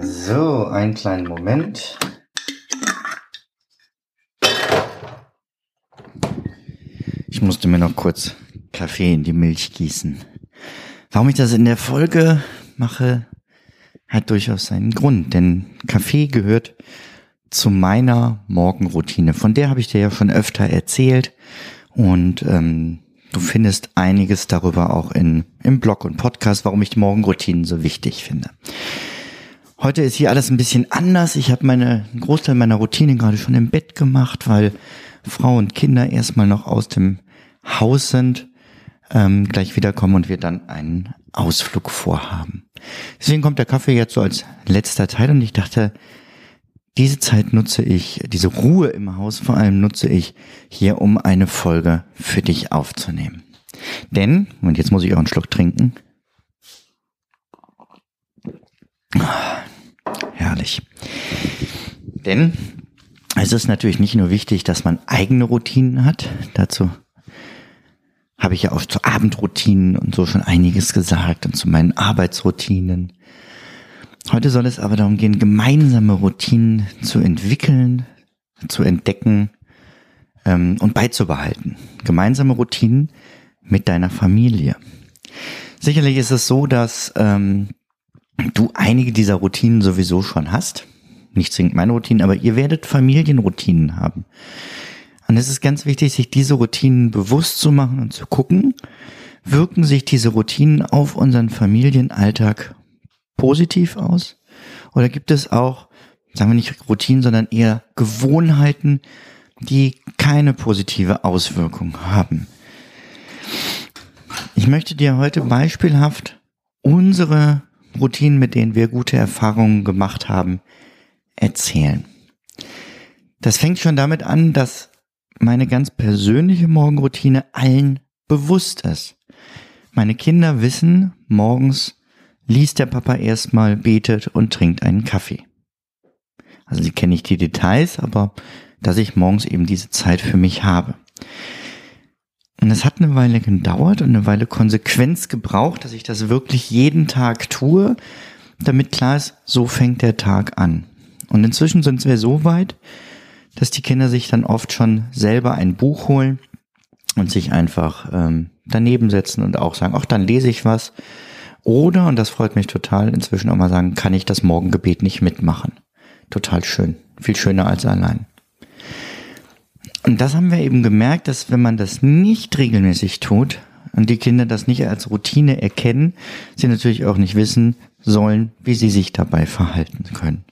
So, einen kleinen Moment. Ich musste mir noch kurz Kaffee in die Milch gießen. Warum ich das in der Folge mache, hat durchaus seinen Grund, denn Kaffee gehört zu meiner Morgenroutine. Von der habe ich dir ja schon öfter erzählt und ähm, du findest einiges darüber auch in, im Blog und Podcast, warum ich die Morgenroutinen so wichtig finde. Heute ist hier alles ein bisschen anders. Ich habe meine einen Großteil meiner Routine gerade schon im Bett gemacht, weil Frau und Kinder erstmal noch aus dem Haus sind, ähm, gleich wiederkommen und wir dann einen Ausflug vorhaben. Deswegen kommt der Kaffee jetzt so als letzter Teil und ich dachte, diese Zeit nutze ich, diese Ruhe im Haus vor allem nutze ich hier, um eine Folge für dich aufzunehmen. Denn, und jetzt muss ich auch einen Schluck trinken. Herrlich. Denn es ist natürlich nicht nur wichtig, dass man eigene Routinen hat. Dazu habe ich ja auch zu Abendroutinen und so schon einiges gesagt und zu meinen Arbeitsroutinen. Heute soll es aber darum gehen, gemeinsame Routinen zu entwickeln, zu entdecken ähm, und beizubehalten. Gemeinsame Routinen mit deiner Familie. Sicherlich ist es so, dass ähm, du einige dieser Routinen sowieso schon hast. Nicht zwingend meine Routinen, aber ihr werdet Familienroutinen haben. Und es ist ganz wichtig, sich diese Routinen bewusst zu machen und zu gucken, wirken sich diese Routinen auf unseren Familienalltag positiv aus? Oder gibt es auch, sagen wir nicht Routinen, sondern eher Gewohnheiten, die keine positive Auswirkung haben? Ich möchte dir heute beispielhaft unsere Routinen, mit denen wir gute Erfahrungen gemacht haben, erzählen. Das fängt schon damit an, dass meine ganz persönliche Morgenroutine allen bewusst ist. Meine Kinder wissen, morgens liest der Papa erstmal, betet und trinkt einen Kaffee. Also sie kennen nicht die Details, aber dass ich morgens eben diese Zeit für mich habe. Und es hat eine Weile gedauert und eine Weile Konsequenz gebraucht, dass ich das wirklich jeden Tag tue, damit klar ist, so fängt der Tag an. Und inzwischen sind wir so weit, dass die Kinder sich dann oft schon selber ein Buch holen und sich einfach ähm, daneben setzen und auch sagen, ach, dann lese ich was. Oder, und das freut mich total, inzwischen auch mal sagen, kann ich das Morgengebet nicht mitmachen. Total schön. Viel schöner als allein. Und das haben wir eben gemerkt, dass wenn man das nicht regelmäßig tut und die Kinder das nicht als Routine erkennen, sie natürlich auch nicht wissen sollen, wie sie sich dabei verhalten können.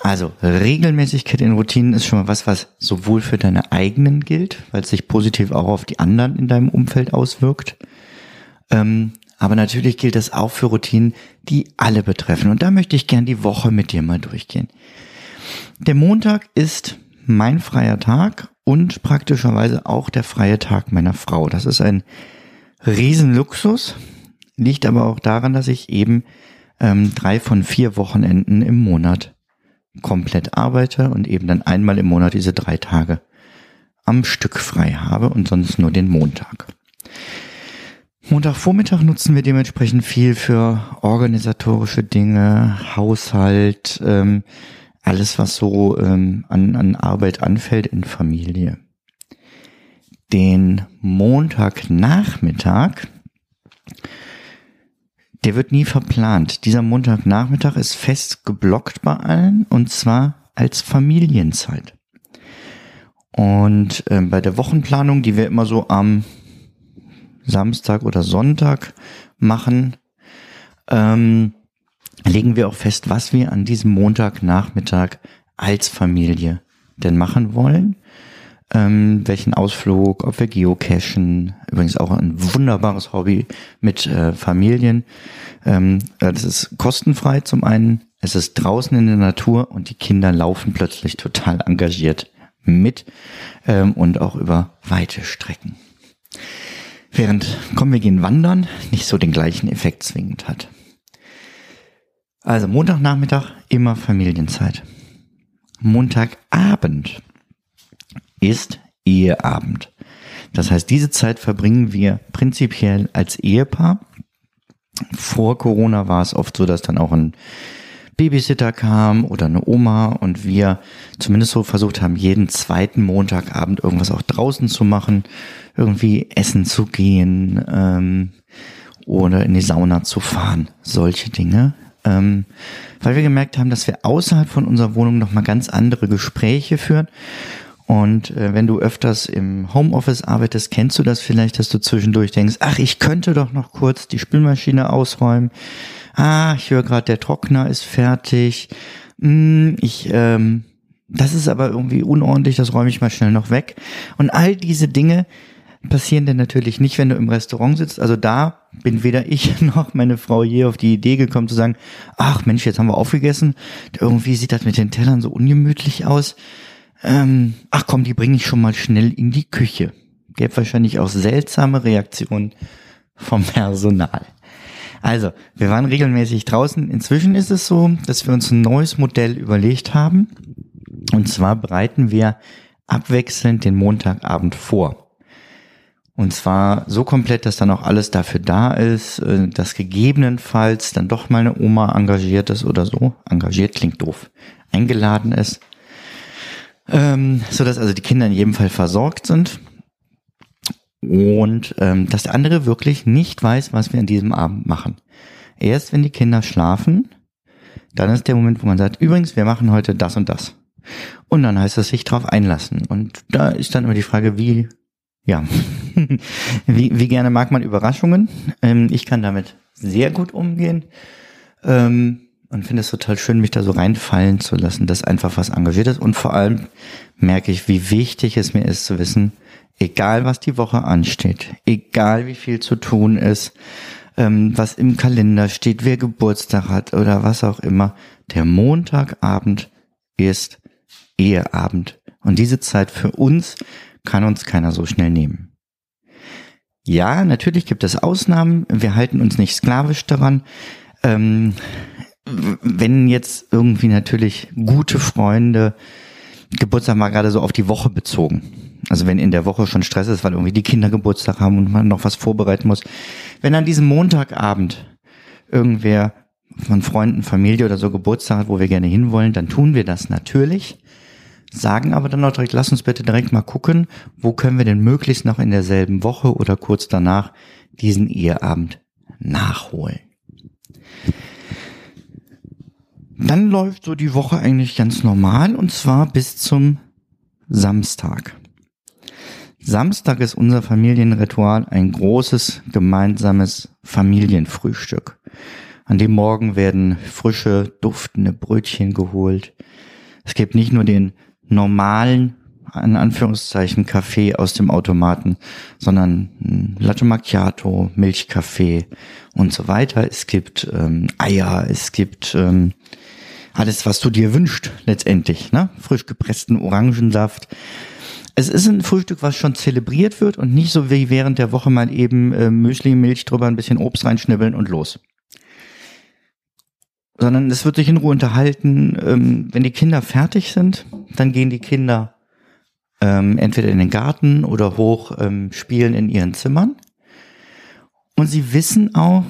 Also Regelmäßigkeit in Routinen ist schon mal was, was sowohl für deine eigenen gilt, weil es sich positiv auch auf die anderen in deinem Umfeld auswirkt, ähm, aber natürlich gilt das auch für Routinen, die alle betreffen. Und da möchte ich gern die Woche mit dir mal durchgehen. Der Montag ist mein freier Tag und praktischerweise auch der freie Tag meiner Frau. Das ist ein Riesenluxus, liegt aber auch daran, dass ich eben ähm, drei von vier Wochenenden im Monat komplett arbeite und eben dann einmal im Monat diese drei Tage am Stück frei habe und sonst nur den Montag. Montagvormittag nutzen wir dementsprechend viel für organisatorische Dinge, Haushalt, ähm, alles, was so ähm, an, an Arbeit anfällt in Familie. Den Montagnachmittag, der wird nie verplant. Dieser Montagnachmittag ist fest geblockt bei allen und zwar als Familienzeit. Und äh, bei der Wochenplanung, die wir immer so am Samstag oder Sonntag machen, ähm, legen wir auch fest, was wir an diesem Montagnachmittag als Familie denn machen wollen. ähm, welchen Ausflug, ob wir geocachen, übrigens auch ein wunderbares Hobby mit äh, Familien. Ähm, äh, das ist kostenfrei zum einen, es ist draußen in der Natur und die Kinder laufen plötzlich total engagiert mit ähm, und auch über weite Strecken. Während kommen wir gehen wandern nicht so den gleichen Effekt zwingend hat. Also Montagnachmittag immer Familienzeit. Montagabend ist Eheabend. Das heißt, diese Zeit verbringen wir prinzipiell als Ehepaar. Vor Corona war es oft so, dass dann auch ein Babysitter kam oder eine Oma und wir zumindest so versucht haben, jeden zweiten Montagabend irgendwas auch draußen zu machen, irgendwie essen zu gehen ähm, oder in die Sauna zu fahren, solche Dinge. Ähm, weil wir gemerkt haben, dass wir außerhalb von unserer Wohnung nochmal ganz andere Gespräche führen und äh, wenn du öfters im Homeoffice arbeitest, kennst du das vielleicht, dass du zwischendurch denkst, ach, ich könnte doch noch kurz die Spülmaschine ausräumen. Ah, ich höre gerade, der Trockner ist fertig. Hm, ich, ähm, das ist aber irgendwie unordentlich, das räume ich mal schnell noch weg. Und all diese Dinge passieren denn natürlich nicht, wenn du im Restaurant sitzt. Also da bin weder ich noch meine Frau je auf die Idee gekommen zu sagen, ach Mensch, jetzt haben wir aufgegessen. Irgendwie sieht das mit den Tellern so ungemütlich aus ähm, ach komm, die bringe ich schon mal schnell in die Küche. Gäbe wahrscheinlich auch seltsame Reaktionen vom Personal. Also, wir waren regelmäßig draußen. Inzwischen ist es so, dass wir uns ein neues Modell überlegt haben. Und zwar bereiten wir abwechselnd den Montagabend vor. Und zwar so komplett, dass dann auch alles dafür da ist, äh, dass gegebenenfalls dann doch mal eine Oma engagiert ist oder so. Engagiert klingt doof. Eingeladen ist ähm, so dass also die Kinder in jedem Fall versorgt sind und ähm, dass der andere wirklich nicht weiß, was wir an diesem Abend machen. Erst wenn die Kinder schlafen, dann ist der Moment, wo man sagt, übrigens, wir machen heute das und das. Und dann heißt es sich drauf einlassen. Und da ist dann immer die Frage, wie, ja, wie, wie gerne mag man Überraschungen? Ähm, ich kann damit sehr gut umgehen. Ähm, und finde es total schön, mich da so reinfallen zu lassen, dass einfach was engagiert ist. Und vor allem merke ich, wie wichtig es mir ist zu wissen, egal was die Woche ansteht, egal wie viel zu tun ist, ähm, was im Kalender steht, wer Geburtstag hat oder was auch immer, der Montagabend ist Eheabend. Und diese Zeit für uns kann uns keiner so schnell nehmen. Ja, natürlich gibt es Ausnahmen. Wir halten uns nicht sklavisch daran. Ähm, wenn jetzt irgendwie natürlich gute Freunde Geburtstag mal gerade so auf die Woche bezogen. Also wenn in der Woche schon Stress ist, weil irgendwie die Kinder Geburtstag haben und man noch was vorbereiten muss. Wenn an diesem Montagabend irgendwer von Freunden, Familie oder so Geburtstag hat, wo wir gerne hinwollen, dann tun wir das natürlich. Sagen aber dann auch direkt, lass uns bitte direkt mal gucken, wo können wir denn möglichst noch in derselben Woche oder kurz danach diesen Eheabend nachholen. Dann läuft so die Woche eigentlich ganz normal und zwar bis zum Samstag. Samstag ist unser Familienritual ein großes gemeinsames Familienfrühstück. An dem Morgen werden frische, duftende Brötchen geholt. Es gibt nicht nur den normalen, in Anführungszeichen, Kaffee aus dem Automaten, sondern Latte Macchiato, Milchkaffee und so weiter. Es gibt ähm, Eier, es gibt ähm, alles, was du dir wünschst, letztendlich, ne? Frisch gepressten Orangensaft. Es ist ein Frühstück, was schon zelebriert wird und nicht so wie während der Woche mal eben äh, Müsli, Milch drüber, ein bisschen Obst reinschnibbeln und los. Sondern es wird sich in Ruhe unterhalten. Ähm, wenn die Kinder fertig sind, dann gehen die Kinder ähm, entweder in den Garten oder hoch ähm, spielen in ihren Zimmern. Und sie wissen auch,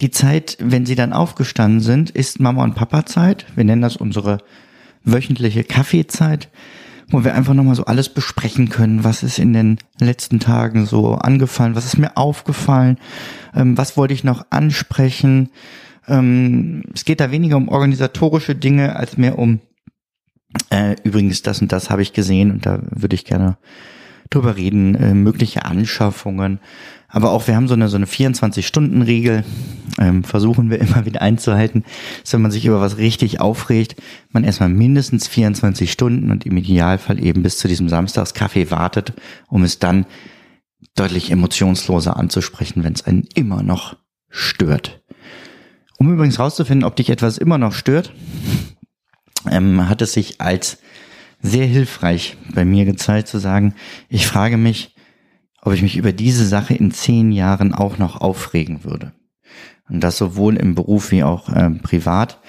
die Zeit, wenn sie dann aufgestanden sind, ist Mama und Papa Zeit. Wir nennen das unsere wöchentliche Kaffeezeit, wo wir einfach nochmal so alles besprechen können. Was ist in den letzten Tagen so angefallen? Was ist mir aufgefallen? Ähm, was wollte ich noch ansprechen? Ähm, es geht da weniger um organisatorische Dinge als mehr um, äh, übrigens das und das habe ich gesehen und da würde ich gerne drüber reden, äh, mögliche Anschaffungen. Aber auch wir haben so eine, so eine 24-Stunden-Regel, ähm, versuchen wir immer wieder einzuhalten, dass wenn man sich über was richtig aufregt, man erstmal mindestens 24 Stunden und im Idealfall eben bis zu diesem Samstagskaffee wartet, um es dann deutlich emotionsloser anzusprechen, wenn es einen immer noch stört. Um übrigens rauszufinden, ob dich etwas immer noch stört, ähm, hat es sich als sehr hilfreich bei mir gezeigt zu sagen, ich frage mich, ob ich mich über diese Sache in zehn Jahren auch noch aufregen würde. Und das sowohl im Beruf wie auch äh, privat.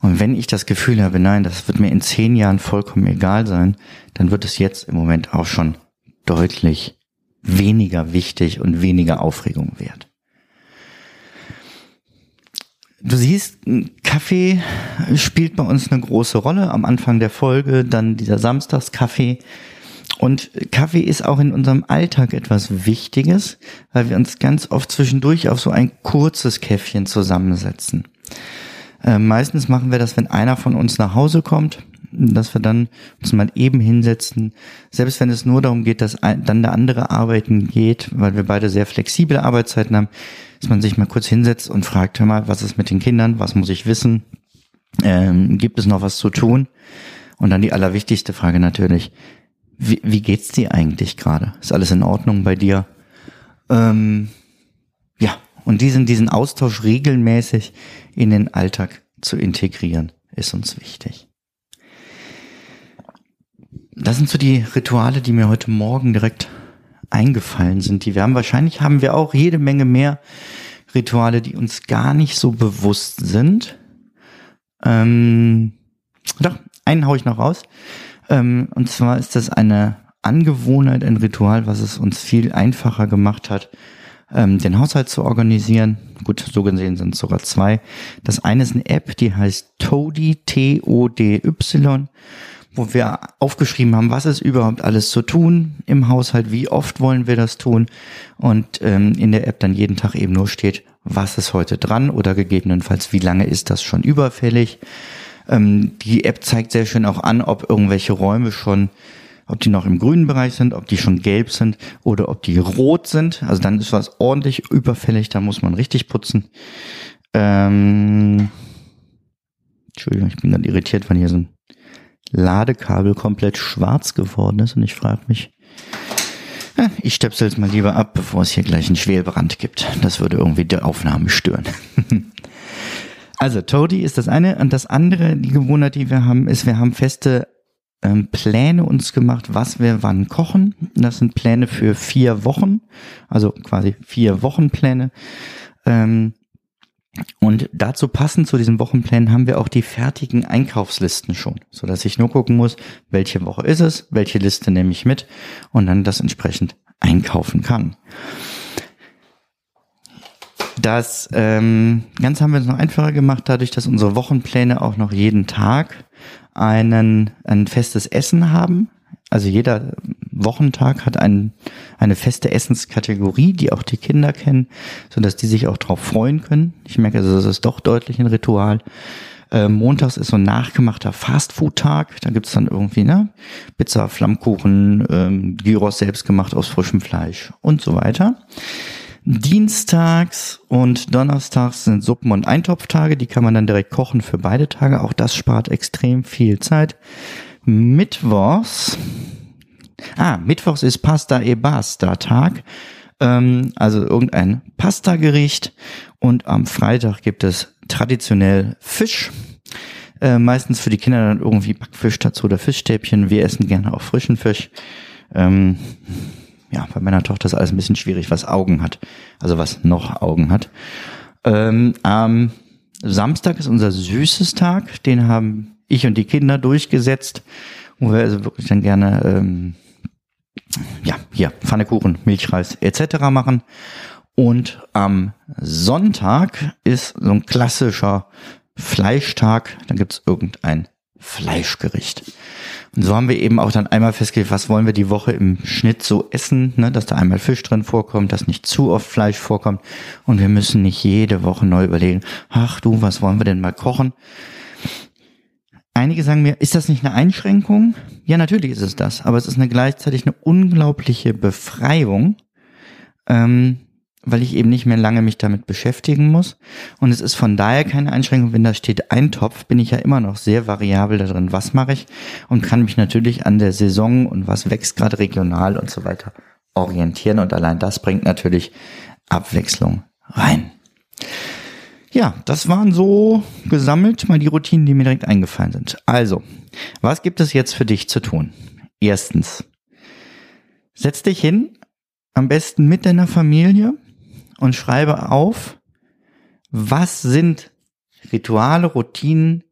Und wenn ich das Gefühl habe, nein, das wird mir in zehn Jahren vollkommen egal sein, dann wird es jetzt im Moment auch schon deutlich weniger wichtig und weniger Aufregung wert. Du siehst, Kaffee spielt bei uns eine große Rolle. Am Anfang der Folge dann dieser Samstagskaffee. Und Kaffee ist auch in unserem Alltag etwas Wichtiges, weil wir uns ganz oft zwischendurch auf so ein kurzes Käffchen zusammensetzen. Äh, meistens machen wir das, wenn einer von uns nach Hause kommt, dass wir dann uns mal eben hinsetzen, selbst wenn es nur darum geht, dass dann der andere arbeiten geht, weil wir beide sehr flexible Arbeitszeiten haben, dass man sich mal kurz hinsetzt und fragt, hör mal, was ist mit den Kindern, was muss ich wissen, ähm, gibt es noch was zu tun? Und dann die allerwichtigste Frage natürlich, wie, wie geht's dir eigentlich gerade? Ist alles in Ordnung bei dir? Ähm, ja, und diesen, diesen Austausch regelmäßig in den Alltag zu integrieren, ist uns wichtig. Das sind so die Rituale, die mir heute Morgen direkt eingefallen sind. Die wir haben wahrscheinlich haben wir auch jede Menge mehr Rituale, die uns gar nicht so bewusst sind. Ähm, doch, einen hau ich noch raus. Ähm, und zwar ist das eine Angewohnheit, ein Ritual, was es uns viel einfacher gemacht hat, ähm, den Haushalt zu organisieren. Gut, so gesehen sind es sogar zwei. Das eine ist eine App, die heißt Tody, T-O-D-Y, wo wir aufgeschrieben haben, was ist überhaupt alles zu tun im Haushalt, wie oft wollen wir das tun und ähm, in der App dann jeden Tag eben nur steht, was ist heute dran oder gegebenenfalls, wie lange ist das schon überfällig. Ähm, die App zeigt sehr schön auch an, ob irgendwelche Räume schon, ob die noch im grünen Bereich sind, ob die schon gelb sind oder ob die rot sind. Also dann ist was ordentlich überfällig, da muss man richtig putzen. Ähm, Entschuldigung, ich bin dann irritiert, weil hier so ein Ladekabel komplett schwarz geworden ist und ich frage mich, ich stöpsel es mal lieber ab, bevor es hier gleich einen Schwelbrand gibt. Das würde irgendwie die Aufnahme stören. Also Toady ist das eine und das andere, die Gewohnheit, die wir haben, ist, wir haben feste ähm, Pläne uns gemacht, was wir wann kochen. Das sind Pläne für vier Wochen, also quasi vier Wochenpläne. Ähm, und dazu passend zu diesen Wochenplänen haben wir auch die fertigen Einkaufslisten schon, so dass ich nur gucken muss, welche Woche ist es, welche Liste nehme ich mit und dann das entsprechend einkaufen kann. Das ähm, ganz haben wir es noch einfacher gemacht, dadurch, dass unsere Wochenpläne auch noch jeden Tag einen, ein festes Essen haben. Also jeder Wochentag hat ein, eine feste Essenskategorie, die auch die Kinder kennen, so dass die sich auch darauf freuen können. Ich merke also, das ist doch deutlich ein Ritual. Äh, montags ist so ein nachgemachter Fastfood-Tag. Da gibt's dann irgendwie ne Pizza, Flammkuchen, ähm, Gyros selbst gemacht aus frischem Fleisch und so weiter. Dienstags und Donnerstags sind Suppen- und Eintopftage, die kann man dann direkt kochen für beide Tage. Auch das spart extrem viel Zeit. Mittwochs, ah, Mittwochs ist Pasta e Basta Tag, ähm, also irgendein Pasta-Gericht. Und am Freitag gibt es traditionell Fisch. Äh, meistens für die Kinder dann irgendwie Backfisch dazu oder Fischstäbchen. Wir essen gerne auch frischen Fisch. Ähm, ja, bei meiner Tochter ist alles ein bisschen schwierig, was Augen hat. Also was noch Augen hat. Ähm, am Samstag ist unser süßes Tag. Den haben ich und die Kinder durchgesetzt. Wo wir also wirklich dann gerne, ähm, ja, hier, Pfannekuchen, Milchreis etc. machen. Und am Sonntag ist so ein klassischer Fleischtag. Dann gibt's irgendein Fleischgericht. Und so haben wir eben auch dann einmal festgelegt, was wollen wir die Woche im Schnitt so essen, ne, dass da einmal Fisch drin vorkommt, dass nicht zu oft Fleisch vorkommt. Und wir müssen nicht jede Woche neu überlegen, ach du, was wollen wir denn mal kochen? Einige sagen mir, ist das nicht eine Einschränkung? Ja, natürlich ist es das, aber es ist eine gleichzeitig eine unglaubliche Befreiung, ähm, weil ich eben nicht mehr lange mich damit beschäftigen muss. Und es ist von daher keine Einschränkung, wenn da steht ein Topf, bin ich ja immer noch sehr variabel da drin, was mache ich und kann mich natürlich an der Saison und was wächst gerade regional und so weiter orientieren. Und allein das bringt natürlich Abwechslung rein. Ja, das waren so gesammelt mal die Routinen, die mir direkt eingefallen sind. Also, was gibt es jetzt für dich zu tun? Erstens, setz dich hin, am besten mit deiner Familie und schreibe auf, was sind Rituale, Routinen,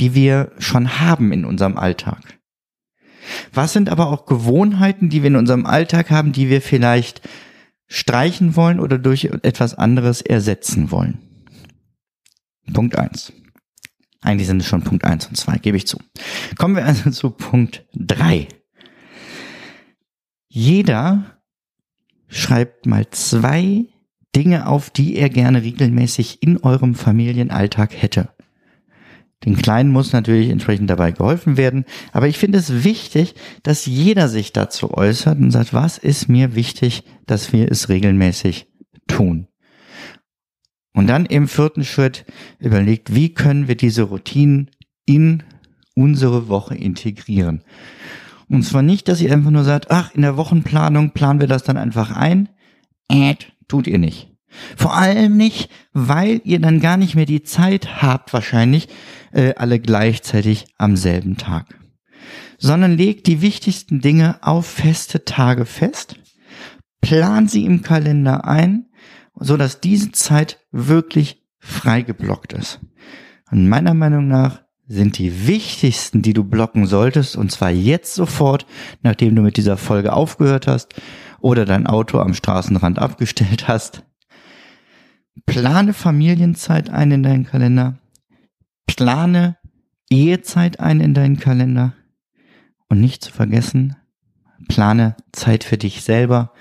die wir schon haben in unserem Alltag. Was sind aber auch Gewohnheiten, die wir in unserem Alltag haben, die wir vielleicht streichen wollen oder durch etwas anderes ersetzen wollen? Punkt eins. Eigentlich sind es schon Punkt eins und zwei, gebe ich zu. Kommen wir also zu Punkt drei. Jeder schreibt mal zwei Dinge auf, die er gerne regelmäßig in eurem Familienalltag hätte. Den Kleinen muss natürlich entsprechend dabei geholfen werden, aber ich finde es wichtig, dass jeder sich dazu äußert und sagt, was ist mir wichtig, dass wir es regelmäßig tun. Und dann im vierten Schritt überlegt, wie können wir diese Routinen in unsere Woche integrieren. Und zwar nicht, dass ihr einfach nur sagt, ach, in der Wochenplanung planen wir das dann einfach ein. Äh, tut ihr nicht. Vor allem nicht, weil ihr dann gar nicht mehr die Zeit habt, wahrscheinlich äh, alle gleichzeitig am selben Tag. Sondern legt die wichtigsten Dinge auf feste Tage fest, plant sie im Kalender ein so dass diese Zeit wirklich frei geblockt ist. Und meiner Meinung nach sind die wichtigsten, die du blocken solltest, und zwar jetzt sofort, nachdem du mit dieser Folge aufgehört hast oder dein Auto am Straßenrand abgestellt hast. Plane Familienzeit ein in deinen Kalender. Plane Ehezeit ein in deinen Kalender. Und nicht zu vergessen, plane Zeit für dich selber.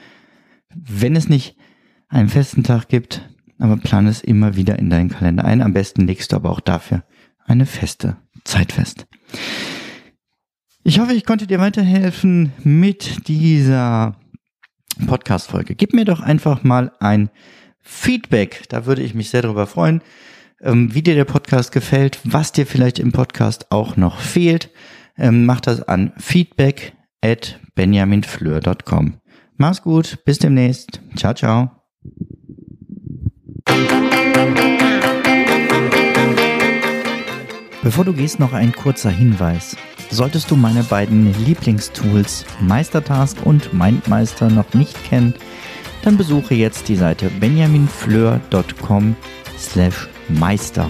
Wenn es nicht einen festen Tag gibt, aber plan es immer wieder in deinen Kalender ein. Am besten legst du aber auch dafür eine feste Zeit fest. Ich hoffe, ich konnte dir weiterhelfen mit dieser Podcast-Folge. Gib mir doch einfach mal ein Feedback. Da würde ich mich sehr darüber freuen, ähm, wie dir der Podcast gefällt, was dir vielleicht im Podcast auch noch fehlt. Ähm, mach das an feedback at benjaminfleur.com. Mach's gut, bis demnächst. Ciao, ciao. Bevor du gehst, noch ein kurzer Hinweis. Solltest du meine beiden Lieblingstools Meistertask und Mindmeister noch nicht kennen, dann besuche jetzt die Seite benjaminfleur.com slash meister.